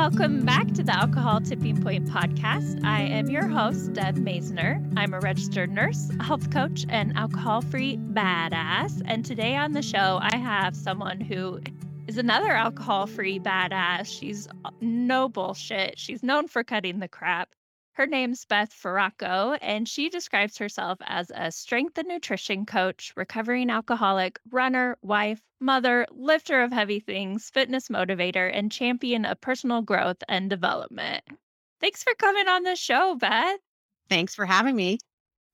Welcome back to the Alcohol Tipping Point podcast. I am your host, Deb Masner. I'm a registered nurse, health coach, and alcohol free badass. And today on the show, I have someone who is another alcohol free badass. She's no bullshit. She's known for cutting the crap. Her name's Beth Faraco, and she describes herself as a strength and nutrition coach, recovering alcoholic, runner, wife, mother, lifter of heavy things, fitness motivator, and champion of personal growth and development. Thanks for coming on the show, Beth. Thanks for having me.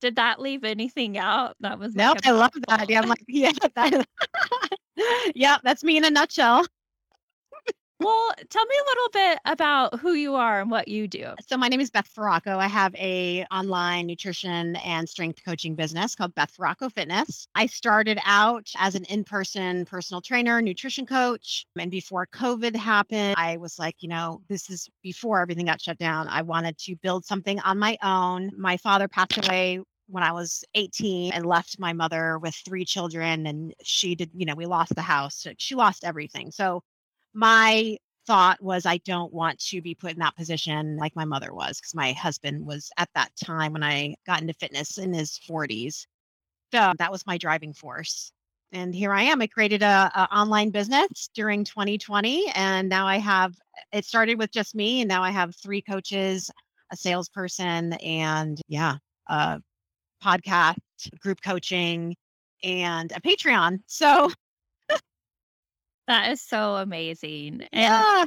Did that leave anything out? That was no, like I love that. Yeah, I'm like, yeah, that, yeah, that's me in a nutshell. Well, tell me a little bit about who you are and what you do. So my name is Beth Faraco. I have a online nutrition and strength coaching business called Beth Faraco Fitness. I started out as an in-person personal trainer, nutrition coach, and before COVID happened, I was like, you know, this is before everything got shut down. I wanted to build something on my own. My father passed away when I was 18 and left my mother with three children and she did, you know, we lost the house. She lost everything. So my thought was I don't want to be put in that position like my mother was because my husband was at that time when I got into fitness in his 40s. So that was my driving force. And here I am. I created a, a online business during 2020, and now I have. It started with just me, and now I have three coaches, a salesperson, and yeah, a podcast, group coaching, and a Patreon. So that is so amazing. And yeah,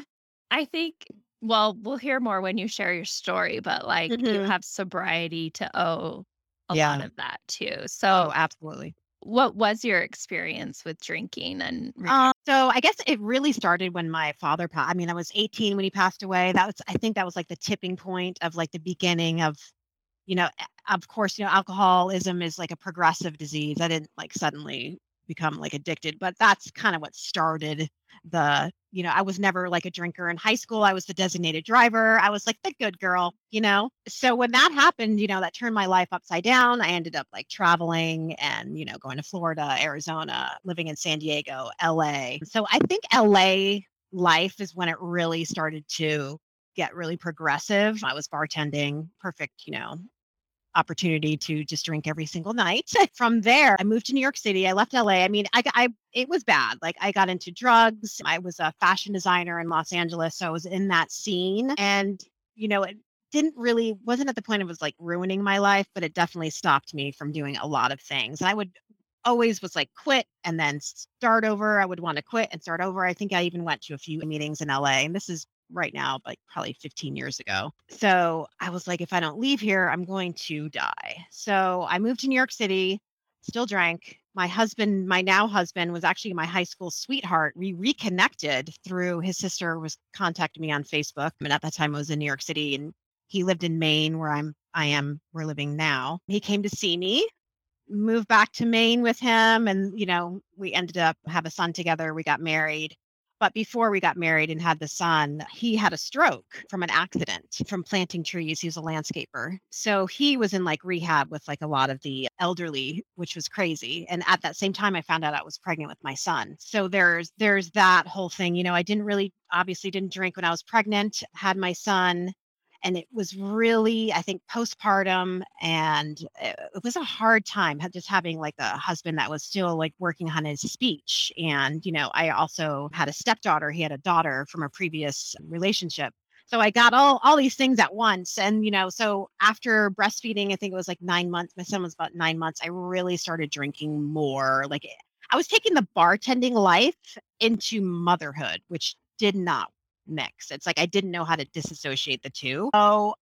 I think, well, we'll hear more when you share your story, but like you Mhm. have sobriety to owe a lot yeah. of that too. Oh, So, absolutely. what was your experience with drinking and recovery? Um, so I guess it really started when my father passed. I mean, I was 18 when he passed away. That was, I think, that was like the tipping point of like the beginning of, you know, a- of course, you know, alcoholism is like a progressive disease. I didn't like suddenly become like addicted, but that's kind of what started the, you know, I was never like a drinker in high school. I was the designated driver. I was like the good girl, you know. So when that happened, you know, that turned my life upside down. I ended up like traveling and, you know, going to Florida, Arizona, living in San Diego, LA. So I think LA life is when it really started to get really progressive. I was bartending, perfect, you know, opportunity to just drink every single night. From there, I moved to New York City. I left LA. I mean, I, I it was bad. Like I got into drugs. I was a fashion designer in Los Angeles, so I was in that scene, and you know, it didn't really wasn't at the point it was like ruining my life, but it definitely stopped me from doing a lot of things. I would always was like quit and then start over. I would want to quit and start over. I think I even went to a few meetings in LA, and this is right now, like probably 15 years ago. So I was like, if I don't leave here, I'm going to die. So I moved to New York City, still drank. My husband, my now husband, was actually my high school sweetheart. We reconnected through his sister was contacting me on Facebook. And at that time I was in New York City and he lived in Maine where I'm I am we're living now. He came to see me moved back to Maine with him and you know we ended up have a son together we got married but before we got married and had the son he had a stroke from an accident from planting trees. He was a landscaper. So he was in like rehab with like a lot of the elderly which was crazy. And at that same time I found out I was pregnant with my son. So there's there's that whole thing. You know I didn't really obviously didn't drink when I was pregnant had my son and it was really i think postpartum and it, it was a hard time just having like a husband that was still like working on his speech and you know i also had a stepdaughter he had a daughter from a previous relationship. So i got all all these things at once and you know so after breastfeeding i think it was like nine months my son was about nine months i really started drinking more like i was taking the bartending life into motherhood which did not mix. It's like I didn't know how to disassociate the two. So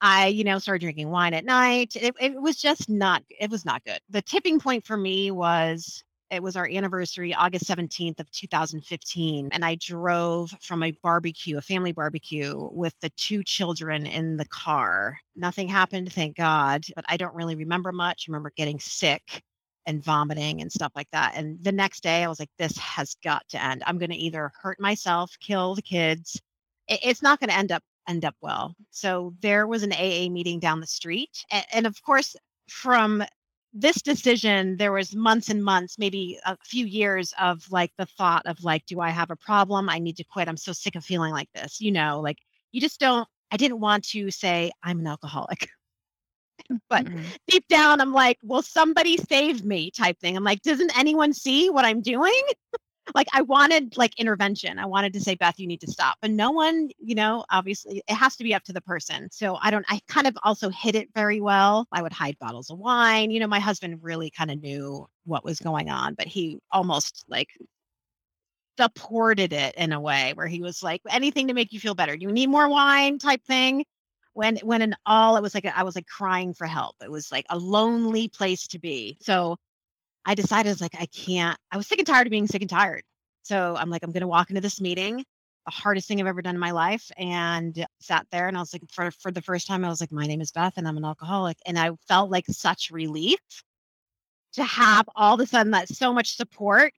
I, you know, started drinking wine at night. It, it was just not, it was not good. The tipping point for me was it was our anniversary, August 17th of 2015. And I drove from a barbecue, a family barbecue with the two children in the car. Nothing happened, thank God, but I don't really remember much. I remember getting sick and vomiting and stuff like that. And the next day I was like, this has got to end. I'm going to either hurt myself, kill the kids. It- It's not going to end up end up well. So there was an AA meeting down the street. And, and of course, from this decision, there was months and months, maybe a few years of like the thought of like, do I have a problem? I need to quit. I'm so sick of feeling like this. You know, like you just don't, I didn't want to say I'm an alcoholic. But mm-hmm. deep down, I'm like, will somebody save me type thing. I'm like, doesn't anyone see what I'm doing? like I wanted like intervention. I wanted to say, Beth, you need to stop. But no one, you know, obviously it has to be up to the person. So I don't, I kind of also hid it very well. I would hide bottles of wine. You know, my husband really kind of knew what was going on, but he almost like supported it in a way where he was like, anything to make you feel better. Do you need more wine type thing? When when in all it was like I was like crying for help. It was like a lonely place to be. So I decided I was like, I can't, I was sick and tired of being sick and tired. So I'm like, I'm going to walk into this meeting, the hardest thing I've ever done in my life. And sat there and I was like, for, for the first time, I was like, my name is Beth and I'm an alcoholic. And I felt like such relief to have all of a sudden that so much support.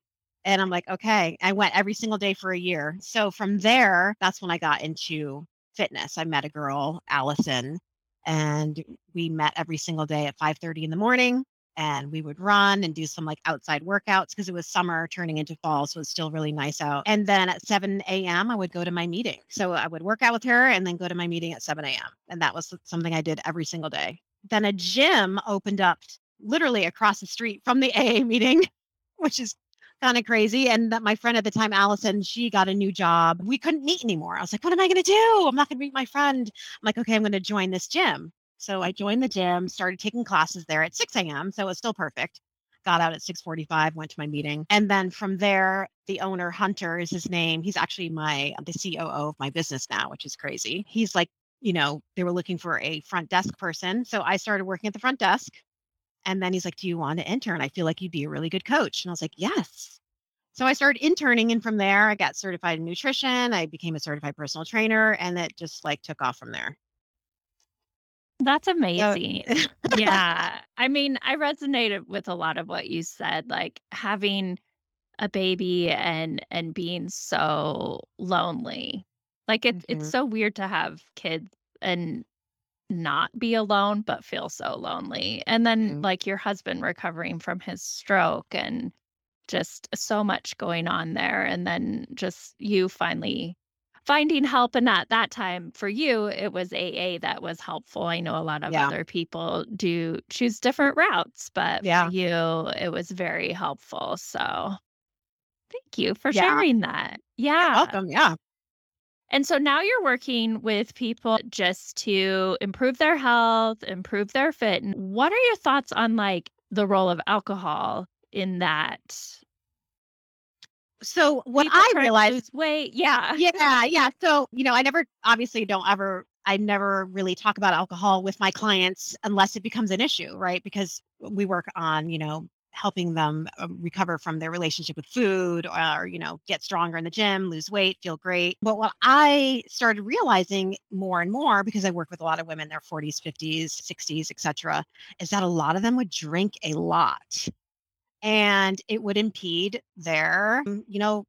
And I'm like, okay, I went every single day for a year. So from there, that's when I got into fitness. I met a girl, Allison, and we met every single day at 5 30 in the morning and we would run and do some like outside workouts because it was summer turning into fall. So it's still really nice out. And then at 7 a.m., I would go to my meeting. So I would work out with her and then go to my meeting at 7 a.m. And that was something I did every single day. Then a gym opened up literally across the street from the AA meeting, which is kind of crazy. And that my friend at the time, Allison, she got a new job. We couldn't meet anymore. I was like, what am I going to do? I'm not going to meet my friend. I'm like, okay, I'm going to join this gym. So I joined the gym, started taking classes there at 6 a.m. So it was still perfect. Got out at 6:45, went to my meeting, and then from there, the owner Hunter is his name. He's actually my the COO of my business now, which is crazy. He's like, you know, they were looking for a front desk person, so I started working at the front desk. And then he's like, "Do you want to intern? I feel like you'd be a really good coach." And I was like, "Yes." So I started interning, and from there, I got certified in nutrition. I became a certified personal trainer, and it just like took off from there. That's amazing. yeah. I mean, I resonated with a lot of what you said, like having a baby and and being so lonely. Like it's mm-hmm. it's so weird to have kids and not be alone but feel so lonely. And then mm-hmm. like your husband recovering from his stroke and just so much going on there and then just you finally finding help and at that time for you it was aa that was helpful i know a lot of yeah. other people do choose different routes but yeah. for you it was very helpful so thank you for yeah. sharing that yeah You're welcome yeah and so now you're working with people just to improve their health improve their fit what are your thoughts on like the role of alcohol in that so what People I realized wait, yeah. Yeah, yeah. So, you know, I never obviously don't ever I never really talk about alcohol with my clients unless it becomes an issue, right? Because we work on, you know, helping them uh, recover from their relationship with food or, you know, get stronger in the gym, lose weight, feel great. But what I started realizing more and more because I work with a lot of women in their 40s, 50s, 60s, etc., is that a lot of them would drink a lot and it would impede their mm, you know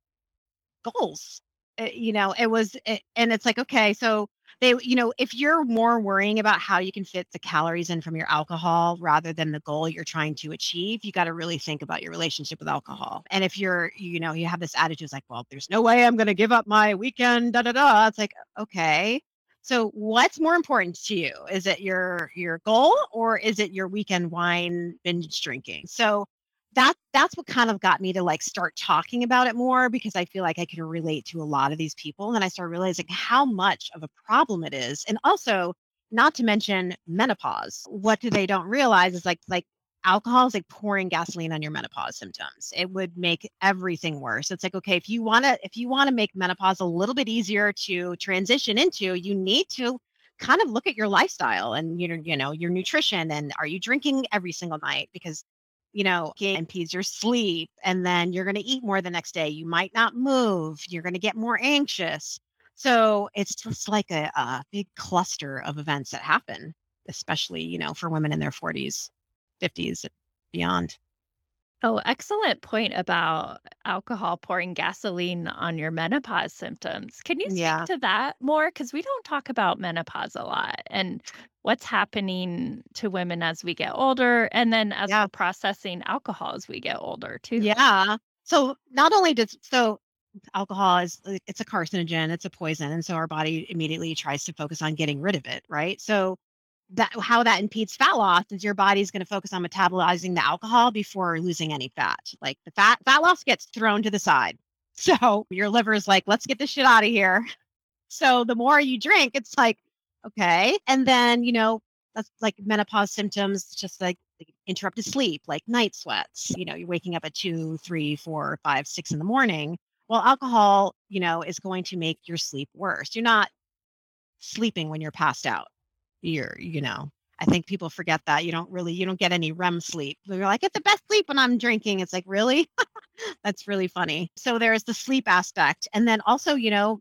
goals eh, you know it was it, eh, and it's like okay so they you know if you're more worrying about how you can fit the calories in from your alcohol rather than the goal you're trying to achieve you got to really think about your relationship with alcohol. And if you're you know you have this attitude it's like well there's no way i'm going to give up my weekend da da da. It's like okay. So what's more important to you? Is it your your goal or is it your weekend wine binge drinking? So that that's what kind of got me to like start talking about it more because I feel like I can relate to a lot of these people. And then I started realizing how much of a problem it is. And also, not to mention menopause. What do they don't realize is like like alcohol is like pouring gasoline on your menopause symptoms. It would make everything worse. It's like, okay, if you want to if you want to make menopause a little bit easier to transition into, you need to kind of look at your lifestyle and your you know your nutrition and are you drinking every single night because you know, impedes your sleep. And then you're going to eat more the next day. You might not move. You're going to get more anxious. So it's just like a, a big cluster of events that happen, especially, you know, for women in their 40s, 50s, beyond. Oh, excellent point about alcohol pouring gasoline on your menopause symptoms. Can you speak Yeah. to that more? Because we don't talk about menopause a lot and what's happening to women as we get older, and then as Yeah. we're processing alcohol as we get older too. Yeah. So not only does so alcohol is uh, it's a carcinogen, it's a poison, and so our body immediately tries to focus on getting rid of it, right? So that how that impedes fat loss is your body's going to focus on metabolizing the alcohol before losing any fat. Like the fat fat loss gets thrown to the side. So your liver is like, let's get this shit out of here. So the more you drink, it's like, okay. And then, you know, that's like menopause symptoms, just like like interrupted sleep, like night sweats. You know, you're waking up at two, three, four, five, six in the morning. Well, alcohol, you know, is going to make your sleep worse. You're not sleeping when you're passed out. You're, you know, I think people forget that you don't really, you don't get any REM sleep. They're like, it's the best sleep when I'm drinking. It's like, really? That's really funny. So there's the sleep aspect. And then also, you know,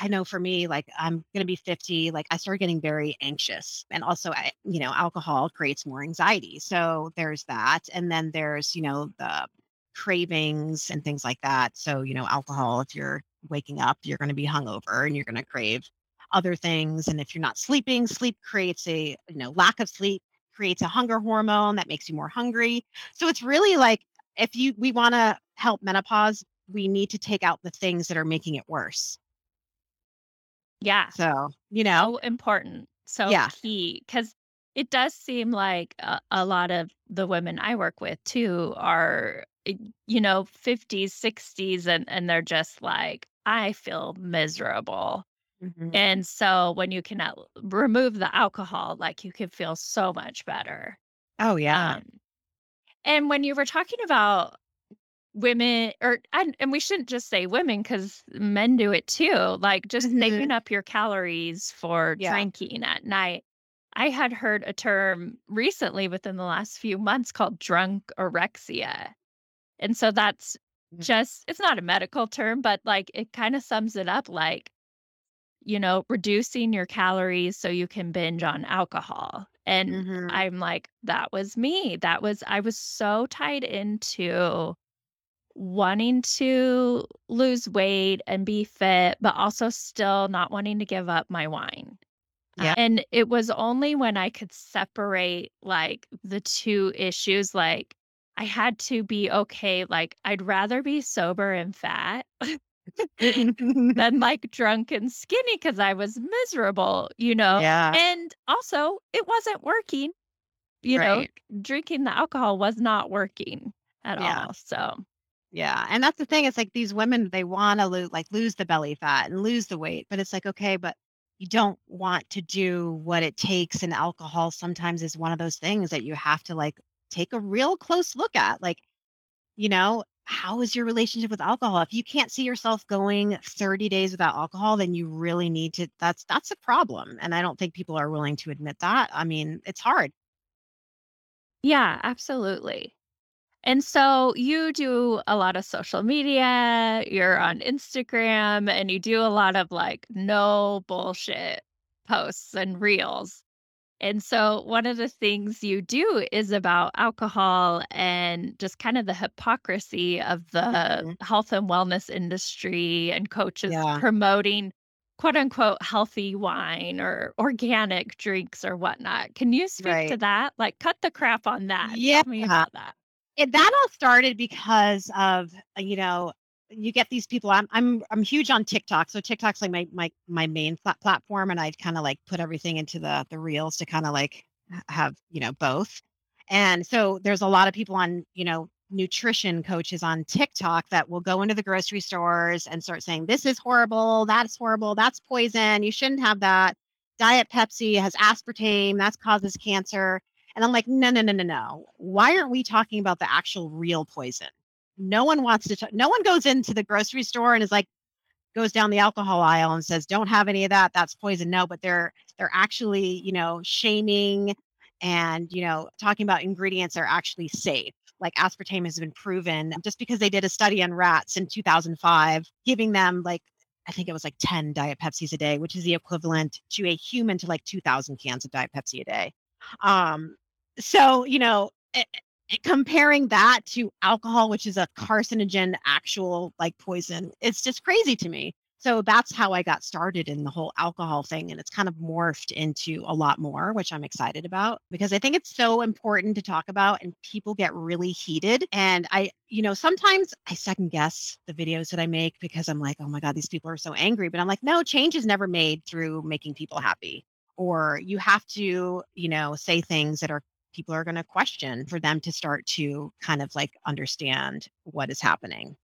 I know for me, like I'm going to be 50, like I started getting very anxious. And also, I, you know, alcohol creates more anxiety. So there's that. And then there's, you know, the cravings and things like that. So, you know, alcohol, if you're waking up, you're going to be hungover and you're going to crave other things. And if you're not sleeping, sleep creates a, you know, lack of sleep creates a hunger hormone that makes you more hungry. So it's really like if you, we want to help menopause, we need to take out the things that are making it worse. Yeah. So, you know, So important. So yeah. key. Because it does seem like a, a lot of the women I work with too are, you know, 50s, 60s, and, and they're just like, I feel miserable. Mhm. And so when you can al- remove the alcohol, like you can feel so much better. Oh, yeah. Um, and when you were talking about women, or and, and we shouldn't just say women because men do it too, like just Mhm. saving up your calories for Yeah. drinking at night. I had heard a term recently within the last few months called drunkorexia. And so that's Mm. just, it's not a medical term, but like it kind of sums it up like, you know, reducing your calories so you can binge on alcohol. And Mhm. I'm like, that was me. That was, I was so tied into wanting to lose weight and be fit, but also still not wanting to give up my wine. Yeah. and it was only when I could separate like the two issues, like I had to be okay. Like, I'd rather be sober and fat than like drunk and skinny because I was miserable, you know? Yeah. And also, it wasn't working. You know, drinking the alcohol was not working at Yeah. all. So, Yeah. And that's the thing. It's like these women, they want to lose, like lose the belly fat and lose the weight, but it's like, okay, but you don't want to do what it takes. And alcohol sometimes is one of those things that you have to like take a real close look at. Like, you know, how is your relationship with alcohol? If you can't see yourself going 30 days without alcohol, then you really need to, that's, that's a problem. And I don't think people are willing to admit that. I mean, it's hard. yeah, absolutely. And so you do a lot of social media, you're on Instagram, and you do a lot of like no bullshit posts and reels. And so one of the things you do is about alcohol and just kind of the hypocrisy of the Mhm. health and wellness industry and coaches Yeah. promoting quote unquote healthy wine or organic drinks or whatnot. Can you speak to that? Like cut the crap on that. Yeah. Tell me about that. It that all started because of, uh, you know, you get these people I'm I'm I'm huge on TikTok. So TikTok's like my my my main plat platform, and I kinda, like, put everything into the the reels to kinda, like, have, you know, both. And so there's a lot of people on, you know, nutrition coaches on TikTok that will go into the grocery stores and start saying, "This is horrible, that's horrible, that's poison, you shouldn't have that. Diet Pepsi has aspartame, that causes cancer." And I'm like, "No, no, no, no, no. Why aren't we talking about the actual real poison?" No one wants to ta no one goes into the grocery store and is like goes down the alcohol aisle and says, "Don't have any of that, that's poison." No, but they're they're actually, you know, shaming and, you know, talking about ingredients are actually safe. Like aspartame has been proven just because they did a study on rats in 2005, giving them like I think it was like 10 Diet Pepsis a day, which is the equivalent to a human to like 2,000 cans of Diet Pepsi a day. Um, so, you know, comparing that to alcohol, which is a carcinogen, actual like poison, it's just crazy to me. So that's how I got started in the whole alcohol thing. And it's kind of morphed into a lot more, which I'm excited about because I think it's so important to talk about and people get really heated. And I, you know, sometimes I second guess the videos that I make because I'm like, oh my God, these people are so angry. But I'm like, no, change is never made through making people happy. Or you have to, you know, say things that are people are going to question for them to start to kind of like understand what is happening.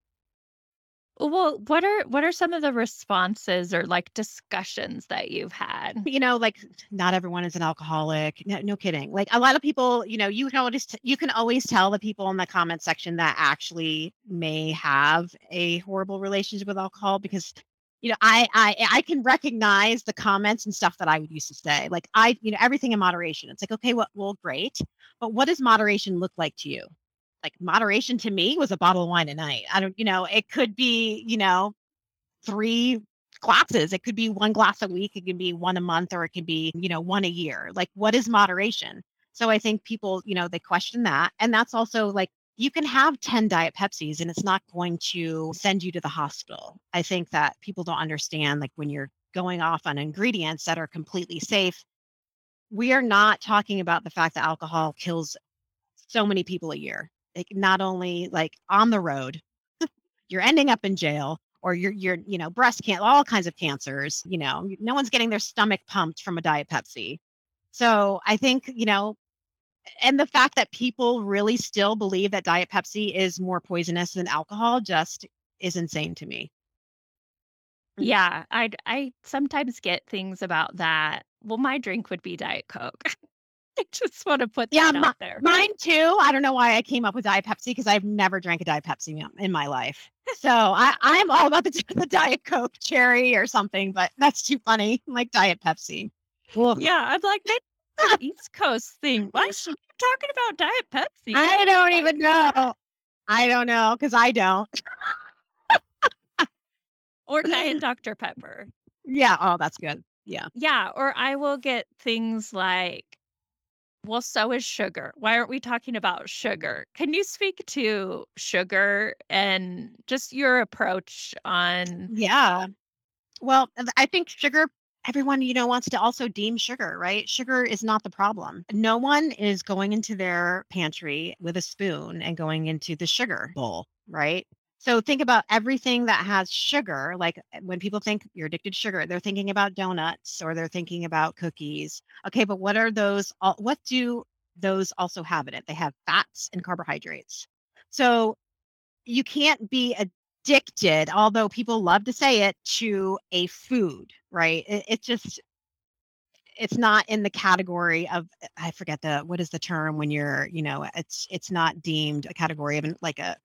Well, what are what are some of the responses or like discussions that you've had? You know, like not everyone is an alcoholic. No, no kidding. Like a lot of people, you know, you can always you can always tell the people in the comment section that actually may have a horrible relationship with alcohol because you know, I I I can recognize the comments and stuff that I would used to say. Like I, you know, everything in moderation. It's like, okay, well, well, great. But what does moderation look like to you? like moderation to me was a bottle of wine a night. I don't, you know, it could be, you know, three glasses. It could be one glass a week. It could be one a month, or it could be, you know, one a year. Like, what is moderation? So I think people, you know, they question that. And that's also like, you can have 10 Diet Pepsis and it's not going to send you to the hospital. I think that people don't understand, like, when you're going off on ingredients that are completely safe, we are not talking about the fact that alcohol kills so many people a year like not only like on the road, you're ending up in jail or you're you're you know breast cancer, all kinds of cancers. You know, no one's getting their stomach pumped from a diet Pepsi. So I think you know, and the fact that people really still believe that diet Pepsi is more poisonous than alcohol just is insane to me. Mm. Yeah, I I sometimes get things about that. Well, my drink would be Diet Coke. I just want to put yeah, that my, out there. Mine too. I don't know why I came up with Diet Pepsi because I've never drank a Diet Pepsi in my life. So I, I'm all about the, the Diet Coke cherry or something, but that's too funny. I'm like Diet Pepsi. Yeah, I'm like, that East Coast thing. Why are you talking about Diet Pepsi? I don't even know. I don't know because I don't. or Diet Dr. Pepper. Yeah. Oh, that's good. Yeah. Yeah. Or I will get things like well, so is sugar. Why aren't we talking about sugar? Can you speak to sugar and just your approach on Yeah. Well, I think sugar everyone, you know, wants to also deem sugar, right? Sugar is not the problem. No one is going into their pantry with a spoon and going into the sugar bowl, right? So think about everything that has sugar. Like eh, when people think you're addicted to sugar, they're thinking about donuts or they're thinking about cookies. Okay, but what are those? What do those also have in it? They have fats and carbohydrates. So you can't be addicted, although people love to say it, to a food, right? It, it just it's not in the category of uh, I forget the what is the term when you're you know it's it's not deemed a category of an, like a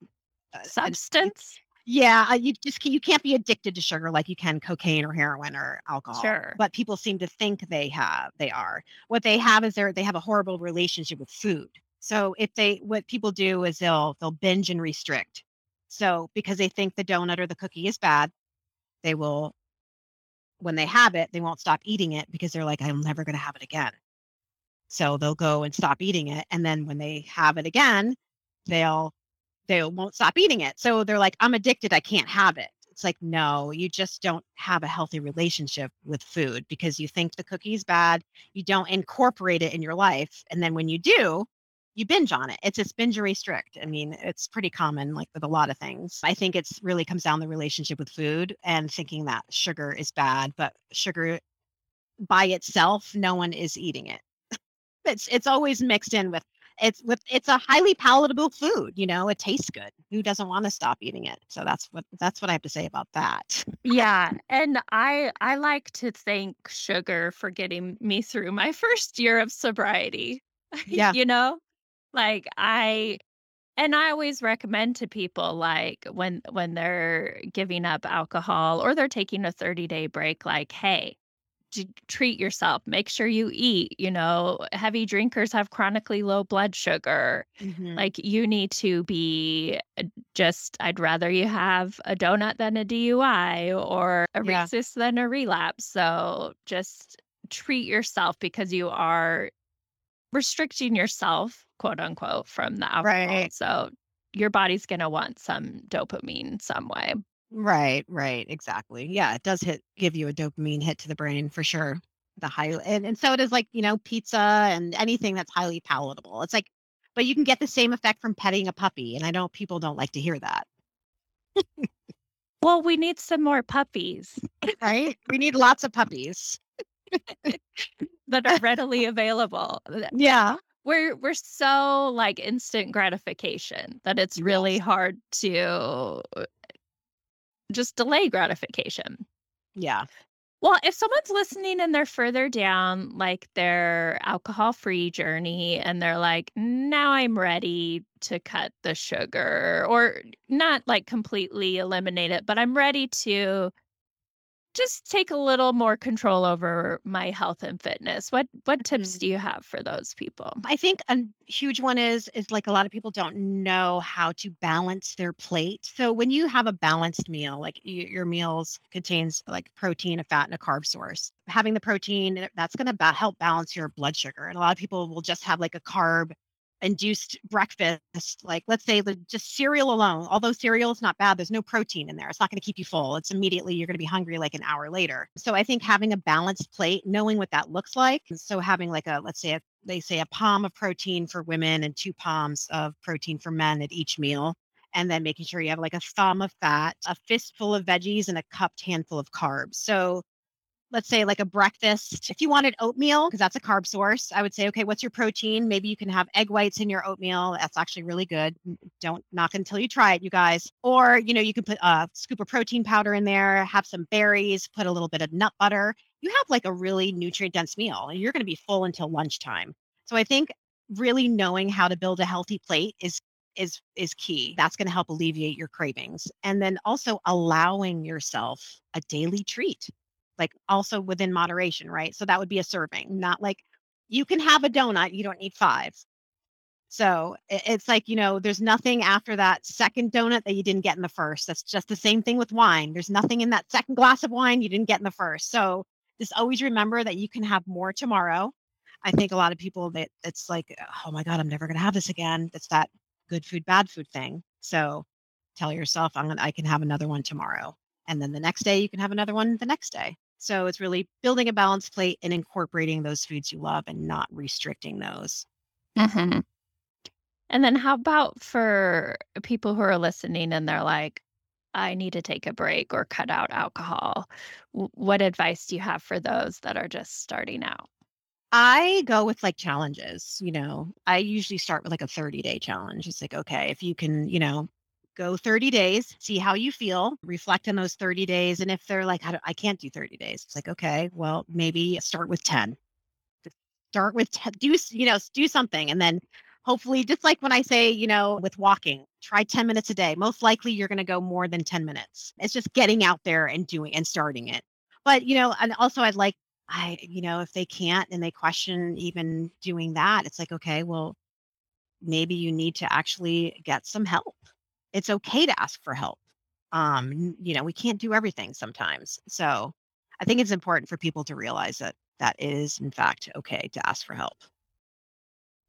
substance. Yeah, uh, you just you can't be addicted to sugar like you can cocaine or heroin or alcohol. Sure. But people seem to think they have they are. What they have is they they have a horrible relationship with food. So if they what people do is they'll they'll binge and restrict. So because they think the donut or the cookie is bad, they will when they have it, they won't stop eating it because they're like I'm never going to have it again. So they'll go and stop eating it and then when they have it again, they'll they won't stop eating it. So they're like, I'm addicted. I can't have it. It's like, no, you just don't have a healthy relationship with food because you think the cookie's bad. You don't incorporate it in your life. And then when you do, you binge on it. It's just binge or restrict. I mean, it's pretty common, like with a lot of things. I think it's really comes down the relationship with food and thinking that sugar is bad, but sugar by itself, no one is eating it. it's it's always mixed in with it's with it's a highly palatable food you know it tastes good who doesn't want to stop eating it so that's what that's what i have to say about that yeah and i i like to thank sugar for getting me through my first year of sobriety yeah you know like i and i always recommend to people like when when they're giving up alcohol or they're taking a 30 day break like hey treat yourself. Make sure you eat. You know, heavy drinkers have chronically low blood sugar. Mhm. Like, you need to be uh, just, I'd rather you have a donut than a DUI or a Yeah. Reese's than a relapse. So just treat yourself because you are restricting yourself, quote unquote, from the alcohol. Right. So your body's going to want some dopamine some way. Right, right, exactly. Yeah, it does hit give you a dopamine hit to the brain for sure. The high and, and so it is like, you know, pizza and anything that's highly palatable. It's like, but you can get the same effect from petting a puppy. And I know people don't like to hear that. well, we need some more puppies. Right? We need lots of puppies that are readily available. Yeah. We're we're so like instant gratification that it's really yes. hard to uh, just delay gratification. Yeah. Well, if someone's listening and they're further down like their alcohol free journey and they're like, now I'm ready to cut the sugar or not like completely eliminate it, but I'm ready to just take a little more control over my health and fitness. What what tips mm-hmm. do you have for those people? I think a huge one is is like a lot of people don't know how to balance their plate. So when you have a balanced meal, like you, your meals contains like protein, a fat, and a carb source. Having the protein that's going to ba- help balance your blood sugar. And a lot of people will just have like a carb induced breakfast, like let's say the just cereal alone, although cereal is not bad, there's no protein in there. It's not going to keep you full. It's immediately you're going to be hungry like an hour later. So I think having a balanced plate, knowing what that looks like. So having like a let's say a, they say a palm of protein for women and two palms of protein for men at each meal. And then making sure you have like a thumb of fat, a fistful of veggies, and a cupped handful of carbs. So let's say like a breakfast if you wanted oatmeal because that's a carb source i would say okay what's your protein? Maybe you can have egg whites in your oatmeal that's actually really good don't knock until you try it you guys. Or you know you can put a scoop of protein powder in there have some berries put a little bit of nut butter. You have like a really nutrient dense meal and you're going to be full until lunchtime. So i think really knowing how to build a healthy plate is is is key. That's going to help alleviate your cravings. And then also allowing yourself a daily treat like also within moderation, right? So that would be a serving, not like you can have a donut, you don't need five. So it's like, you know, there's nothing after that second donut that you didn't get in the first. That's just the same thing with wine. There's nothing in that second glass of wine you didn't get in the first. So just always remember that you can have more tomorrow. I think a lot of people that it's like, oh my God, I'm never going to have this again. That's that good food, bad food thing. So tell yourself, I'm gonna, I can have another one tomorrow. And then the next day you can have another one the next day. So it's really building a balanced plate and incorporating those foods you love and not restricting those. Mm-hmm. And then how about for people who are listening and they're like, I need to take a break or cut out alcohol. what advice do you have for those that are just starting out? I go with like challenges, you know. I usually start with like a 30 day challenge. It's like, okay, if you can, you know, go 30 days, see how you feel, reflect on those 30 days. And if they're like, I, I can't do 30 days, it's like, okay, well, maybe start with 10. Start with 10, do, you know, do something. And then hopefully, just like when I say, you know, with walking, try 10 minutes a day. Most likely you're going to go more than 10 minutes. It's just getting out there and doing and starting it. But, you know, and also I'd like, I, you know, if they can't and they question even doing that, it's like, okay, well, maybe you need to actually get some help it's okay to ask for help. Um, you know, we can't do everything sometimes. So I think it's important for people to realize that that is in fact okay to ask for help.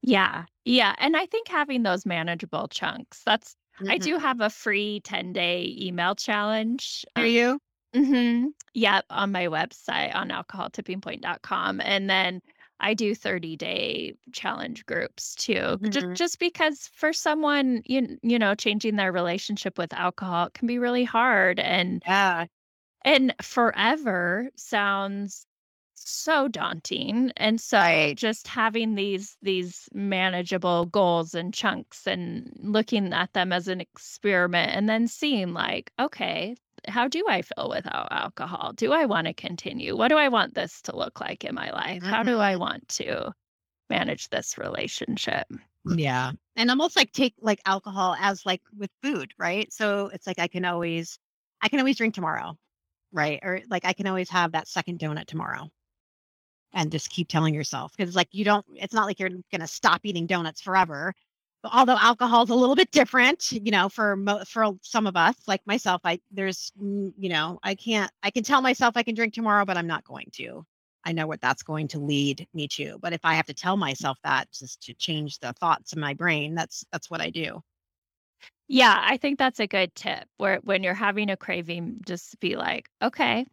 Yeah. Yeah. And I think having those manageable chunks, that's, mm-hmm. I do have a free 10 day email challenge. Are you? Mm-hmm. Yep. On my website on alcoholtippingpoint.com. And then I do 30 day challenge groups too. Mm-hmm. Just just because for someone you you know changing their relationship with alcohol can be really hard and yeah. and forever sounds so daunting and so right. just having these these manageable goals and chunks and looking at them as an experiment and then seeing like okay how do I feel without alcohol? Do I want to continue? What do I want this to look like in my life? How do I mm-hmm. want to manage this relationship? Yeah. And almost like take like alcohol as like with food, right? So it's like I can always I can always drink tomorrow, right? Or like I can always have that second donut tomorrow. And just keep telling yourself because like you don't it's not like you're going to stop eating donuts forever although alcohol is a little bit different you know for mo- for some of us like myself i there's you know i can't i can tell myself i can drink tomorrow but i'm not going to I know what that's going to lead me to. But if I have to tell myself that just to change the thoughts in my brain, that's that's what I do. Yeah, I think that's a good tip where when you're having a craving, just be like, okay,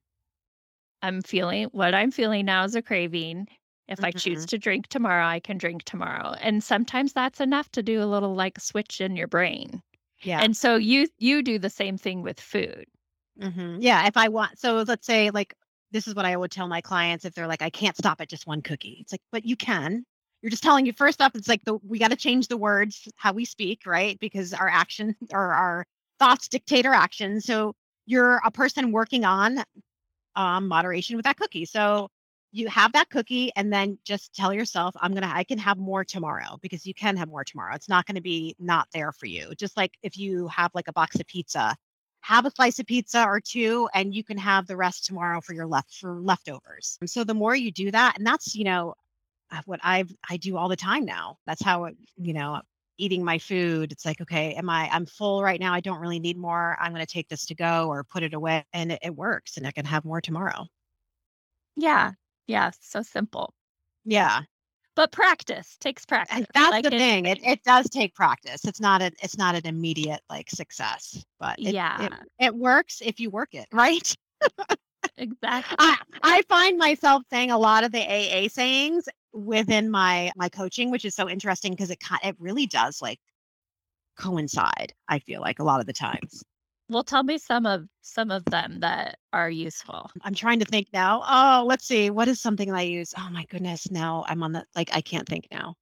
I'm feeling what I'm feeling now is a craving. If I choose Mhm. to drink tomorrow, I can drink tomorrow. And sometimes that's enough to do a little like switch in your brain. Yeah. And so you you do the same thing with food. Mhm. Yeah, if I want so let's say like this is what I would tell my clients if they're like, I can't stop at just one cookie. It's like, but you can. You're just telling you first off, it's like the we got to change the words how we speak, right? Because our action or our thoughts dictate our actions. So you're a person working on um, moderation with that cookie. So you have that cookie and then just tell yourself, I'm gonna I can have more tomorrow because you can have more tomorrow. It's not gonna be not there for you. Just like if you have like a box of pizza, have a slice of pizza or two and you can have the rest tomorrow for your left for leftovers. And so the more you do that, and that's, you know, uh, what I've I do all the time now. That's how you know, eating my food. It's like, okay, am I I'm full right now. I don't really need more. I'm going to take this to go or put it away and it, it works and I can have more tomorrow. Yeah. Yeah. So simple. Yeah. But practice takes practice. That's like the thing. It it does take practice. It's not a it's not an immediate like success, but it Yeah, it, it works if you work it, right? exactly. I I find myself saying a lot of the AA sayings within my my coaching, which is so interesting because it it really does like coincide. I feel like a lot of the times. Well, tell me some of some of them that are useful. I'm trying to think now. Oh, let's see. What is something I use? Oh my goodness. Now I'm on the like I can't think now.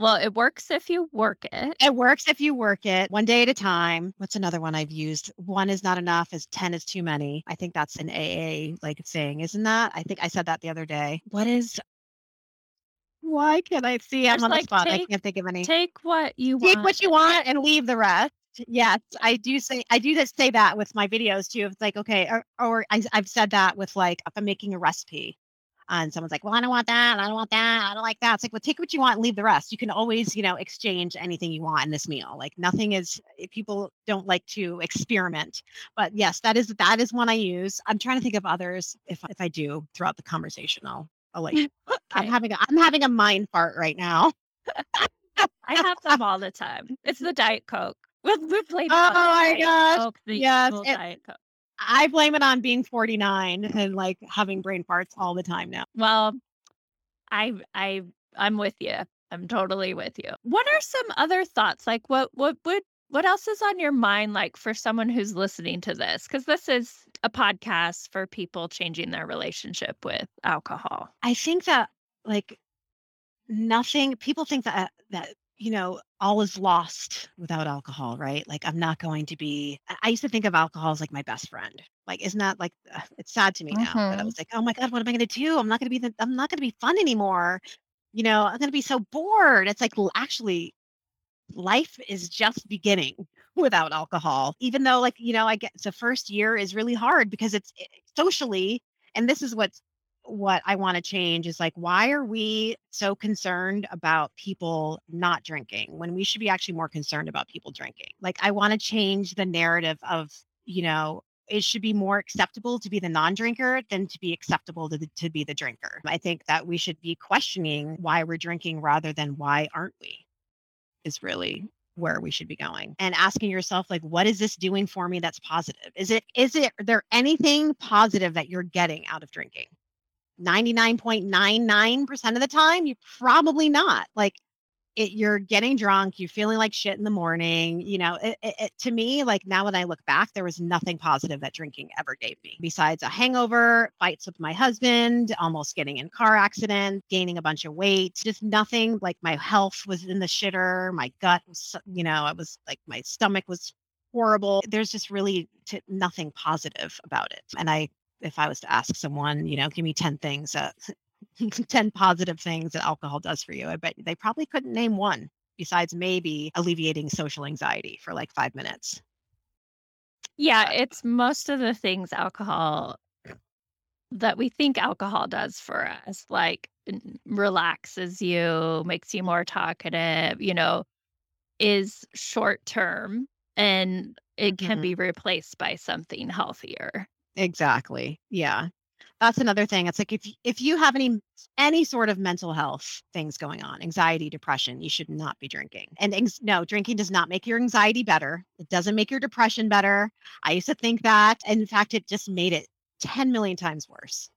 Well, it works if you work it. It works if you work it one day at a time. What's another one I've used? One is not enough, is 10 is too many. I think that's an AA like saying, isn't that? I think I said that the other day. What is why can't I see? I'm There's on the like spot. I can't think of any. take what you want. Take want. what you want and leave the rest. Yes, I do say I do just say that with my videos too. It's like okay, or, or I, I've said that with like if I'm making a recipe, and someone's like, "Well, I don't want that. I don't want that. I don't like that." It's like, well, take what you want and leave the rest. You can always, you know, exchange anything you want in this meal. Like nothing is. eh, People don't like to experiment, but yes, that is that is one I use. I'm trying to think of others. If if I do throughout the conversation, I'll I'll let you. I'm having a, I'm having a mind fart right now. I have them all the time. It's the Diet Coke. We'll, we'll blame it Oh on my Diet gosh. Coke, the Yes, evil it- Diet Coke. I blame it on being 49 and like having brain farts all the time now. Well, I I I'm with you. I'm totally with you. What are some other thoughts? Like what what would what else is on your mind like for someone who's listening to this? Cuz this is a podcast for people changing their relationship with alcohol. I think that like nothing people think that that you know all is lost without alcohol right? Like i'm not going to be i I used to think of alcohol as like my best friend. Like isn't that like uh, it's sad to me now but i Mhm. was like oh my god what am i going to do? I'm not going to be the, i'm not going to be fun anymore. You know i'm going to be so bored. It's like l- actually life is just beginning without alcohol even though like you know i get the first year is really hard because it's it, socially and this is what's what i want to change is like why are we so concerned about people not drinking when we should be actually more concerned about people drinking? Like i want to change the narrative of you know it should be more acceptable to be the non-drinker than to be acceptable to, the, to be the drinker. I think that we should be questioning why we're drinking rather than why aren't we is really where we should be going and asking yourself like what is this doing for me that's positive? Is it is it are there anything positive that you're getting out of drinking 99.99% of the time you probably not like it you're getting drunk you're feeling like shit in the morning you know it, it, to me like now when i look back there was nothing positive that drinking ever gave me besides a hangover fights with my husband almost getting in car accident gaining a bunch of weight just nothing like my health was in the shitter my gut was you know i was like my stomach was horrible there's just really t- nothing positive about it and i if i was to ask someone you know give me 10 things that 10 positive things that alcohol does for you. I bet they probably couldn't name one besides maybe alleviating social anxiety for like five minutes. Yeah, it's most of the things alcohol that we think alcohol does for us, like relaxes you, makes you more talkative, you know, is short term and it can Mhm. be replaced by something healthier. Exactly. Yeah. that's another thing. It's like if if you have any any sort of mental health things going on, anxiety, depression, you should not be drinking. And no, drinking does not make your anxiety better. It doesn't make your depression better. I used to think that. In fact, it just made it 10 million times worse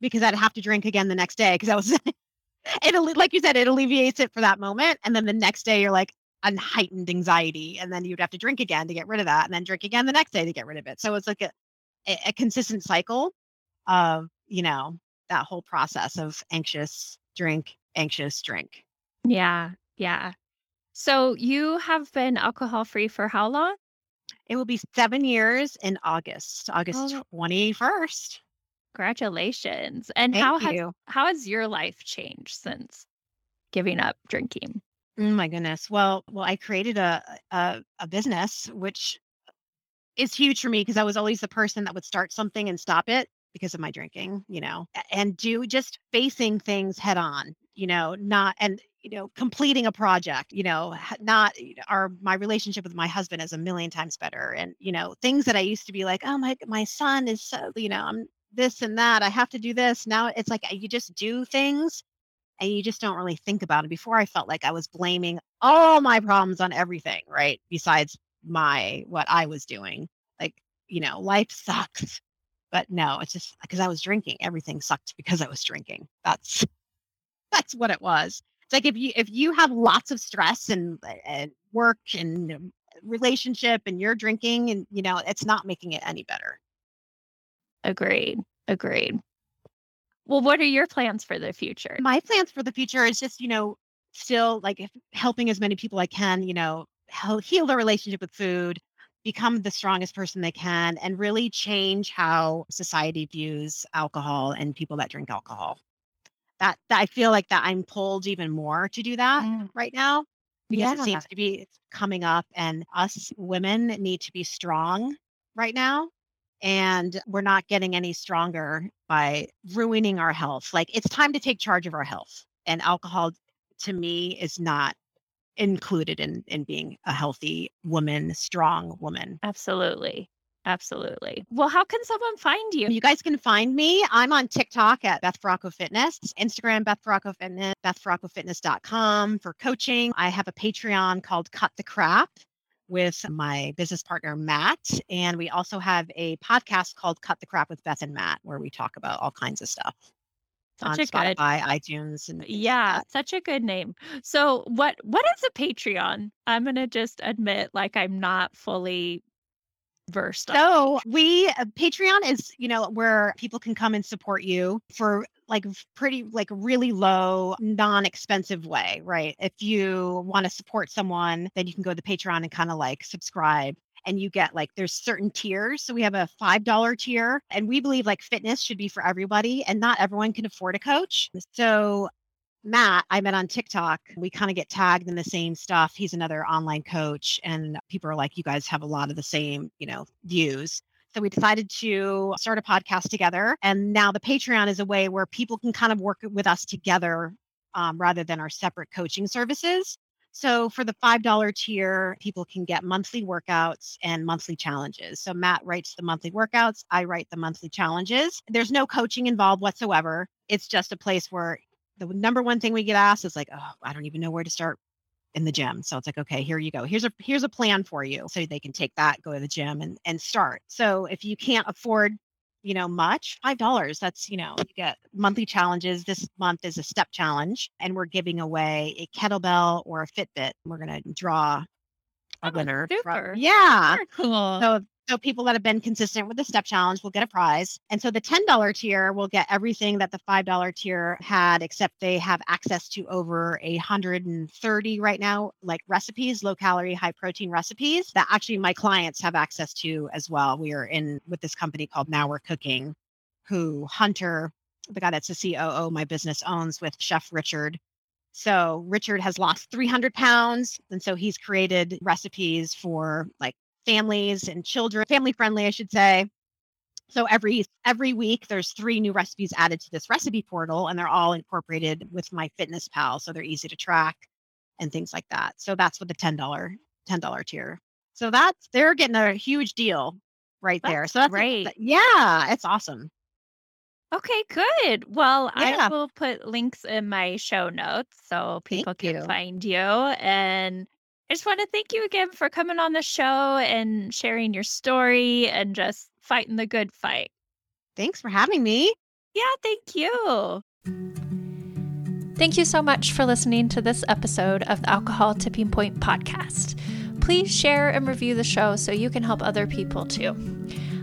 because I'd have to drink again the next day because I was it like you said, it alleviates it for that moment. And then the next day you're like on heightened anxiety. And then you'd have to drink again to get rid of that. And then drink again the next day to get rid of it. So it's like a, a consistent cycle of, you know, that whole process of anxious drink, anxious drink. Yeah. Yeah. So you have been alcohol free for how long? It will be seven years in August, August oh. 21st. Congratulations. And Thank how you. has how has your life changed since giving up drinking? Oh my goodness. Well, well, I created a a, a business which is huge for me because I was always the person that would start something and stop it because of my drinking, you know, and do just facing things head on, you know, not and you know completing a project you know not our my relationship with my husband is a million times better and you know things that i used to be like oh my my son is so you know i'm this and that. I have to do this. Now it's like uh, you just do things and you just don't really think about it. Before I felt like I was blaming all my problems on everything, right? Besides my what I was doing. Like, you know, life sucks. But no, it's just because I was drinking. Everything sucked because I was drinking. That's that's what it was. It's like if you if you have lots of stress and eh, and work and um, relationship and you're drinking and you know, it's not making it any better. Agreed. Agreed. Well, what are your plans for the future? My plans for the future is just, you know, still like helping as many people I can, you know, heal their relationship with food, become the strongest person they can, and really change how society views alcohol and people that drink alcohol. That, that I feel like that I'm pulled even more to do that mm. right now because yeah. it seems to be coming up, and us women need to be strong right now and we're not getting any stronger by ruining our health. Like it's time to take charge of our health. And alcohol to me is not included in in being a healthy woman, strong woman. Absolutely. Absolutely. Well, how can someone find you? You guys can find me. I'm on TikTok at Beth Ferraco Fitness, Instagram, Beth Ferraco Fitness, BethFerracoFitness.com for coaching. I have a Patreon called Cut the Crap with my business partner, Matt. And we also have a podcast called Cut the Crap with Beth and Matt, where we talk about all kinds of stuff. Such on a Spotify, good, iTunes, and yeah, like such a good name. So, what what is a Patreon? I'm gonna just admit, like, I'm not fully versed. So, we uh, Patreon is you know where people can come and support you for like pretty like really low non-expensive way right if you want to support someone then you can go to the patreon and kind of like subscribe and you get like there's certain tiers so we have a five dollar tier and we believe like fitness should be for everybody and not everyone can afford a coach so Matt, I met on TikTok. We kind of get tagged in the same stuff. He's another online coach, and people are like, you guys have a lot of the same, you know, views. So we decided to start a podcast together. And now the Patreon is a way where people can kind of work with us together um, rather than our separate coaching services. So for the $5 tier, people can get monthly workouts and monthly challenges. So Matt writes the monthly workouts, I write the monthly challenges. There's no coaching involved whatsoever. It's just a place where the number one thing we get asked is like, oh, I don't even know where to start in the gym. So it's like, okay, here you go. Here's a here's a plan for you. So they can take that, go to the gym and and start. So if you can't afford, you know, much, five dollars, that's, you know, you get monthly challenges. This month is a step challenge, and we're giving away a kettlebell or a Fitbit. We're gonna draw a oh, winner. Super. yeah. Super cool. So so people that have been consistent with the step challenge will get a prize. And so the $10 tier will get everything that the $5 tier had, except they have access to over 130 right now, like recipes, low calorie, high protein recipes that actually my clients have access to as well. We are in with this company called Now We're Cooking, who Hunter, the guy that's the COO, my business owns with Chef Richard. So Richard has lost 300 pounds. And so he's created recipes for like families and children, family friendly, I should say. So every every week there's three new recipes added to this recipe portal and they're all incorporated with my fitness pal so they're easy to track and things like that. So that's what the $10 $10 tier. So that's they're getting a huge deal right that's there. So that's great. Yeah, it's awesome. Okay, good. Well, I will put links in my show notes so Thank people can you. find you. And I just want to thank you again for coming on the show and sharing your story and just fighting the good fight. Thanks for having me. Yeah, thank you. Thank you so much for listening to this episode of the Alcohol Tipping Point podcast. Please share and review the show so you can help other people too.